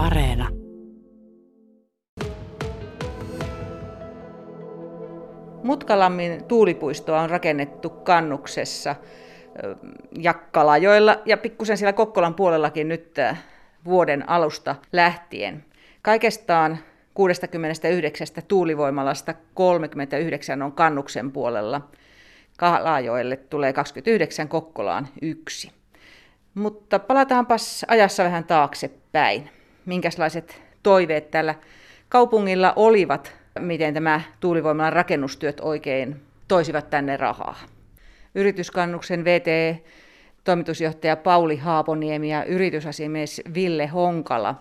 Areena. Mutkalammin tuulipuistoa on rakennettu kannuksessa Jakkalajoilla ja pikkusen siellä Kokkolan puolellakin nyt vuoden alusta lähtien. Kaikestaan 69 tuulivoimalasta 39 on kannuksen puolella. Kalajoelle tulee 29, Kokkolaan yksi. Mutta palataanpas ajassa vähän taaksepäin. Minkälaiset toiveet tällä kaupungilla olivat, miten tämä tuulivoimalan rakennustyöt oikein toisivat tänne rahaa? Yrityskannuksen VT toimitusjohtaja Pauli Haaponiemi ja yritysasiamies Ville Honkala.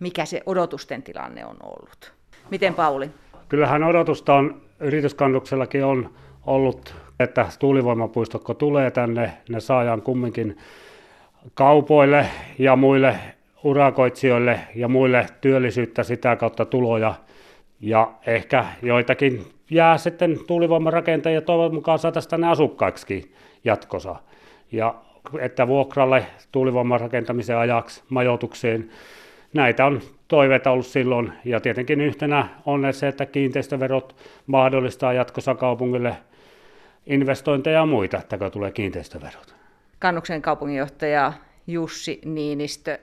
Mikä se odotusten tilanne on ollut? Miten Pauli? Kyllähän odotusta on yrityskannuksellakin on ollut, että tuulivoimapuisto kun tulee tänne, ne saadaan kumminkin kaupoille ja muille urakoitsijoille ja muille työllisyyttä sitä kautta tuloja. Ja ehkä joitakin jää sitten tuulivoimarakentajia toivon mukaan saataisiin tänne asukkaiksi jatkossa. Ja että vuokralle tuulivoimarakentamisen ajaksi majoitukseen. Näitä on toiveita ollut silloin ja tietenkin yhtenä on se, että kiinteistöverot mahdollistaa jatkossa kaupungille investointeja ja muita, että tulee kiinteistöverot. Kannuksen kaupunginjohtaja Jussi Niinistö.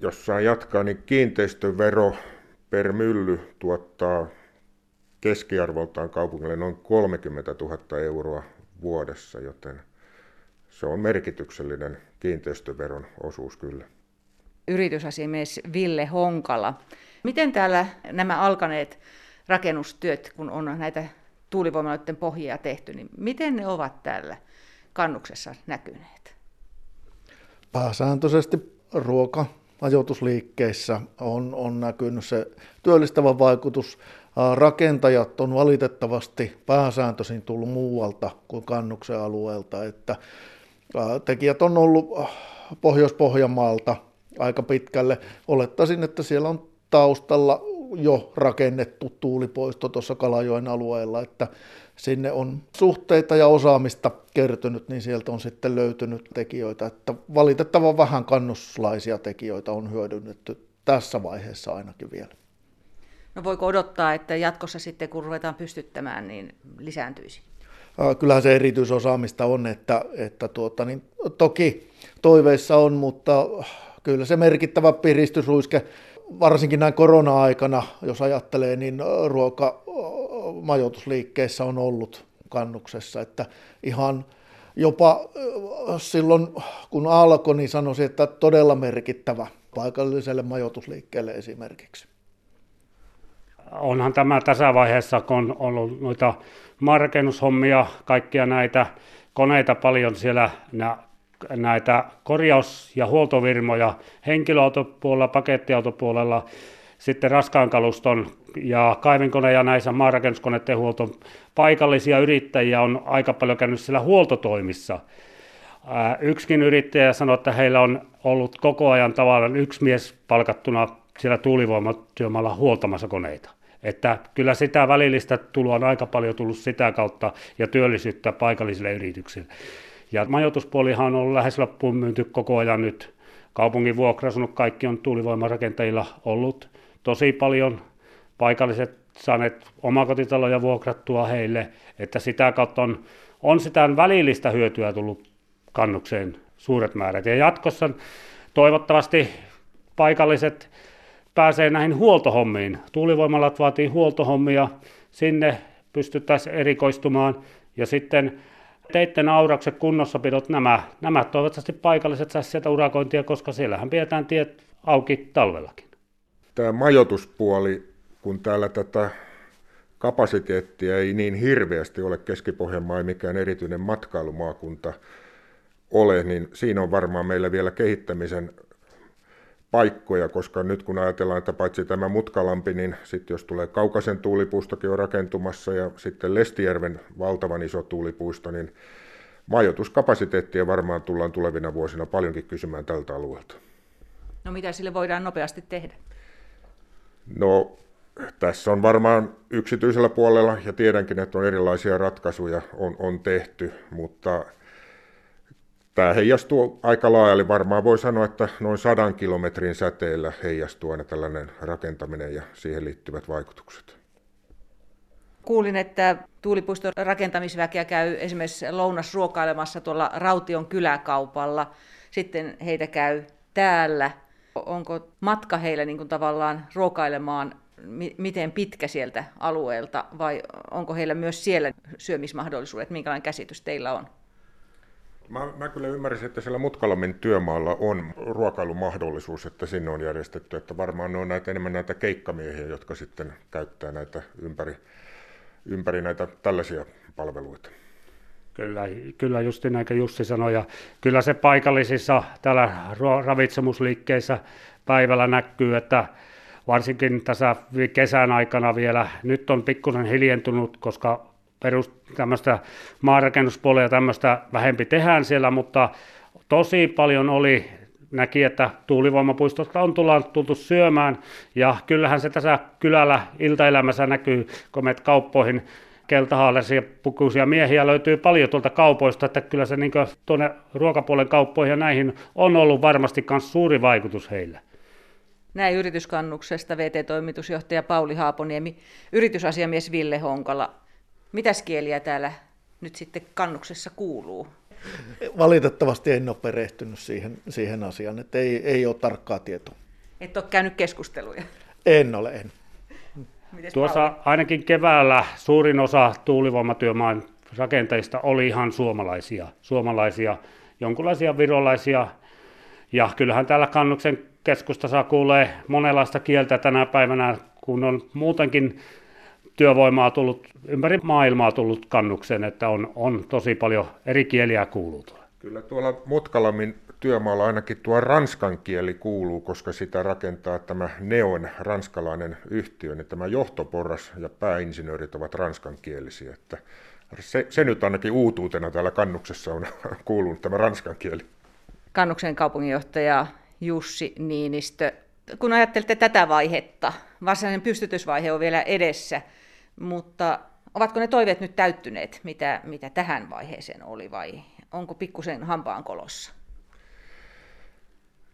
Jos saa jatkaa, niin kiinteistövero per mylly tuottaa keskiarvoltaan kaupungille noin 30 000 euroa vuodessa, joten se on merkityksellinen kiinteistöveron osuus kyllä. Yritysasiamies Ville Honkala. Miten täällä nämä alkaneet rakennustyöt, kun on näitä tuulivoimaloiden pohjia tehty, niin miten ne ovat täällä kannuksessa näkyneet? Pääsääntöisesti ruoka ajoitusliikkeissä on, on näkynyt se työllistävä vaikutus. Rakentajat on valitettavasti pääsääntöisin tullut muualta kuin kannuksen alueelta, että tekijät on ollut Pohjois-Pohjanmaalta aika pitkälle. Olettaisin, että siellä on taustalla jo rakennettu tuulipoisto tuossa Kalajoen alueella, että sinne on suhteita ja osaamista kertynyt, niin sieltä on sitten löytynyt tekijöitä, että valitettavan vähän kannuslaisia tekijöitä on hyödynnetty tässä vaiheessa ainakin vielä. No voiko odottaa, että jatkossa sitten kun ruvetaan pystyttämään, niin lisääntyisi? Kyllähän se erityisosaamista on, että, että tuota, niin toki toiveissa on, mutta kyllä se merkittävä piristysruiske, varsinkin näin korona-aikana, jos ajattelee, niin ruoka majoitusliikkeissä on ollut kannuksessa, että ihan jopa silloin kun alkoi, niin sanoisin, että todella merkittävä paikalliselle majoitusliikkeelle esimerkiksi. Onhan tämä tässä vaiheessa, kun on ollut noita markennushommia, kaikkia näitä koneita paljon siellä, näitä korjaus- ja huoltovirmoja henkilöautopuolella, pakettiautopuolella, sitten raskaan kaluston ja kaivinkone ja näissä maanrakennuskoneiden huolto. Paikallisia yrittäjiä on aika paljon käynyt siellä huoltotoimissa. Yksikin yrittäjä sanoi, että heillä on ollut koko ajan tavallaan yksi mies palkattuna siellä tuulivoimatyömaalla huoltamassa koneita. Että kyllä sitä välillistä tuloa on aika paljon tullut sitä kautta ja työllisyyttä paikallisille yrityksille. Ja majoituspuolihan on lähes loppuun myynty koko ajan nyt. Kaupungin vuokrasunut kaikki on tuulivoimarakentajilla ollut tosi paljon. Paikalliset saaneet omakotitaloja vuokrattua heille, että sitä kautta on, on sitä välillistä hyötyä tullut kannukseen suuret määrät. Ja jatkossa toivottavasti paikalliset pääsee näihin huoltohommiin. Tuulivoimalat vaatii huoltohommia, sinne pystyttäisiin erikoistumaan ja sitten teitten auraukset, kunnossapidot, nämä, nämä toivottavasti paikalliset saisi sieltä urakointia, koska siellähän pidetään tiet auki talvellakin. Tämä majoituspuoli, kun täällä tätä kapasiteettia ei niin hirveästi ole Keski-Pohjanmaa, mikään erityinen matkailumaakunta ole, niin siinä on varmaan meillä vielä kehittämisen paikkoja, koska nyt kun ajatellaan, että paitsi tämä Mutkalampi, niin sitten jos tulee Kaukasen tuulipuistokin on rakentumassa ja sitten Lestijärven valtavan iso tuulipuisto, niin majoituskapasiteettia varmaan tullaan tulevina vuosina paljonkin kysymään tältä alueelta. No mitä sille voidaan nopeasti tehdä? No tässä on varmaan yksityisellä puolella ja tiedänkin, että on erilaisia ratkaisuja on, on tehty, mutta tämä heijastuu aika laajalle. Varmaan voi sanoa, että noin sadan kilometrin säteellä heijastuu aina tällainen rakentaminen ja siihen liittyvät vaikutukset. Kuulin, että tuulipuiston rakentamisväkeä käy esimerkiksi lounas ruokailemassa tuolla Raution kyläkaupalla. Sitten heitä käy täällä. Onko matka heillä niin kuin tavallaan ruokailemaan miten pitkä sieltä alueelta vai onko heillä myös siellä syömismahdollisuudet? Minkälainen käsitys teillä on? Mä, mä kyllä ymmärsin, että siellä Mutkalammin työmaalla on ruokailumahdollisuus, että sinne on järjestetty, että varmaan ne on näitä, enemmän näitä keikkamiehiä, jotka sitten käyttää näitä ympäri, ympäri näitä tällaisia palveluita. Kyllä, kyllä justi näin Jussi sanoi, ja kyllä se paikallisissa täällä ravitsemusliikkeissä päivällä näkyy, että varsinkin tässä kesän aikana vielä, nyt on pikkusen hiljentunut, koska perus tämmöistä maanrakennuspuolia ja tämmöistä vähempi tehdään siellä, mutta tosi paljon oli näki, että tuulivoimapuistosta on tullut, tultu syömään, ja kyllähän se tässä kylällä iltaelämässä näkyy, kun menet kauppoihin, keltahaaleisia pukuisia miehiä löytyy paljon tuolta kaupoista, että kyllä se niin tuonne ruokapuolen kauppoihin ja näihin on ollut varmasti myös suuri vaikutus heille. Näin yrityskannuksesta VT-toimitusjohtaja Pauli Haaponiemi, yritysasiamies Ville Honkala. Mitäs kieliä täällä nyt sitten kannuksessa kuuluu? Valitettavasti en ole perehtynyt siihen, siihen asiaan, että ei, ei ole tarkkaa tietoa. Et ole käynyt keskusteluja? En ole, en. Mites Tuossa Pauli? ainakin keväällä suurin osa tuulivoimatyömaan rakentajista oli ihan suomalaisia, suomalaisia, jonkinlaisia virolaisia. Ja kyllähän täällä kannuksen keskustassa kuulee monenlaista kieltä tänä päivänä, kun on muutenkin työvoimaa tullut, ympäri maailmaa tullut kannukseen, että on, on tosi paljon eri kieliä kuuluu tuolla. Kyllä tuolla Mutkalammin työmaalla ainakin tuo ranskan kieli kuuluu, koska sitä rakentaa tämä Neon ranskalainen yhtiö, niin tämä johtoporras ja pääinsinöörit ovat ranskankielisiä. Että se, se nyt ainakin uutuutena täällä kannuksessa on kuulunut tämä ranskan kieli. Kannuksen kaupunginjohtaja Jussi Niinistö. Kun ajattelette tätä vaihetta, varsinainen pystytysvaihe on vielä edessä, mutta ovatko ne toiveet nyt täyttyneet, mitä, mitä tähän vaiheeseen oli, vai onko pikkusen hampaan kolossa?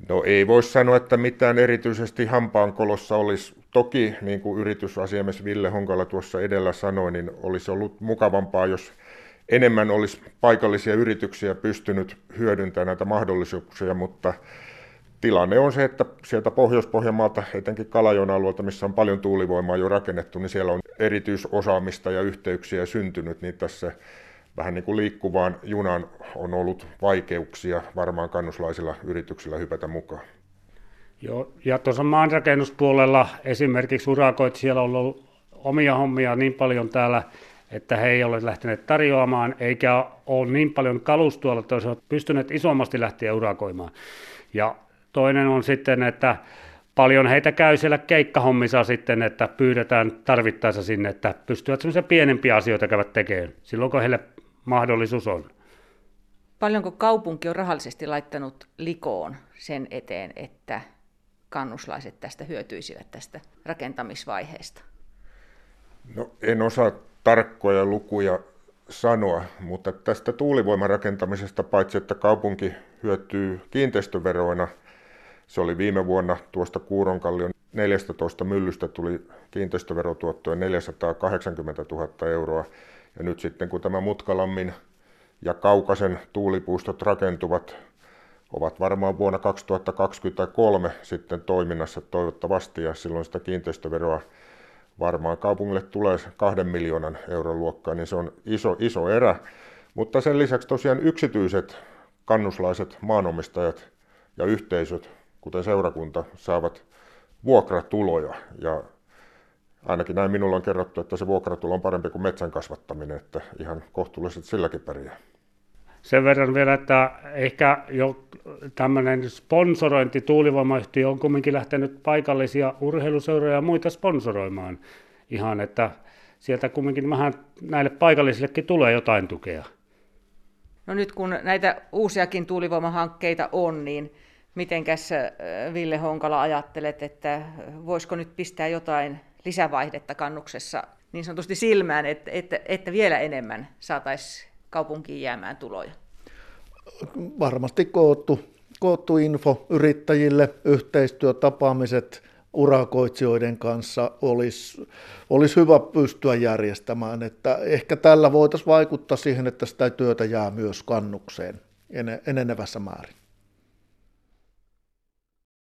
No ei voi sanoa, että mitään erityisesti hampaankolossa olisi. Toki, niin kuin yritysasiamies Ville Honkala tuossa edellä sanoi, niin olisi ollut mukavampaa, jos enemmän olisi paikallisia yrityksiä pystynyt hyödyntämään näitä mahdollisuuksia, mutta tilanne on se, että sieltä Pohjois-Pohjanmaalta, etenkin Kalajon alueelta, missä on paljon tuulivoimaa jo rakennettu, niin siellä on erityisosaamista ja yhteyksiä syntynyt, niin tässä vähän niin kuin liikkuvaan junan on ollut vaikeuksia varmaan kannuslaisilla yrityksillä hypätä mukaan. Joo, ja tuossa maanrakennuspuolella esimerkiksi urakoit siellä on ollut omia hommia niin paljon täällä, että he ei ole lähteneet tarjoamaan, eikä ole niin paljon kalustoa, että olisivat pystyneet isommasti lähteä urakoimaan. Ja Toinen on sitten, että paljon heitä käy siellä keikkahommissa sitten, että pyydetään tarvittaessa sinne, että pystyvät semmoisia pienempiä asioita käyvät tekemään silloin, kun heille mahdollisuus on. Paljonko kaupunki on rahallisesti laittanut likoon sen eteen, että kannuslaiset tästä hyötyisivät tästä rakentamisvaiheesta? No en osaa tarkkoja lukuja sanoa, mutta tästä tuulivoimarakentamisesta paitsi, että kaupunki hyötyy kiinteistöveroina – se oli viime vuonna tuosta Kuuronkallion 14 myllystä tuli kiinteistöverotuottoja 480 000 euroa. Ja nyt sitten kun tämä Mutkalammin ja Kaukasen tuulipuistot rakentuvat, ovat varmaan vuonna 2023 sitten toiminnassa toivottavasti ja silloin sitä kiinteistöveroa varmaan kaupungille tulee kahden miljoonan euron luokkaa, niin se on iso, iso erä. Mutta sen lisäksi tosiaan yksityiset kannuslaiset maanomistajat ja yhteisöt kuten seurakunta, saavat vuokratuloja. Ja ainakin näin minulla on kerrottu, että se vuokratulo on parempi kuin metsän kasvattaminen, että ihan kohtuullisesti silläkin pärjää. Sen verran vielä, että ehkä jo tämmöinen sponsorointi, tuulivoimayhtiö on kumminkin lähtenyt paikallisia urheiluseuroja ja muita sponsoroimaan ihan, että sieltä kumminkin vähän näille paikallisillekin tulee jotain tukea. No nyt kun näitä uusiakin tuulivoimahankkeita on, niin Mitenkäs Ville Honkala ajattelet, että voisiko nyt pistää jotain lisävaihdetta kannuksessa niin sanotusti silmään, että, että, että vielä enemmän saataisiin kaupunkiin jäämään tuloja? varmasti koottu, koottu info yrittäjille, yhteistyötapaamiset urakoitsijoiden kanssa olisi, olisi hyvä pystyä järjestämään. Että ehkä tällä voitaisiin vaikuttaa siihen, että sitä työtä jää myös kannukseen enenevässä määrin.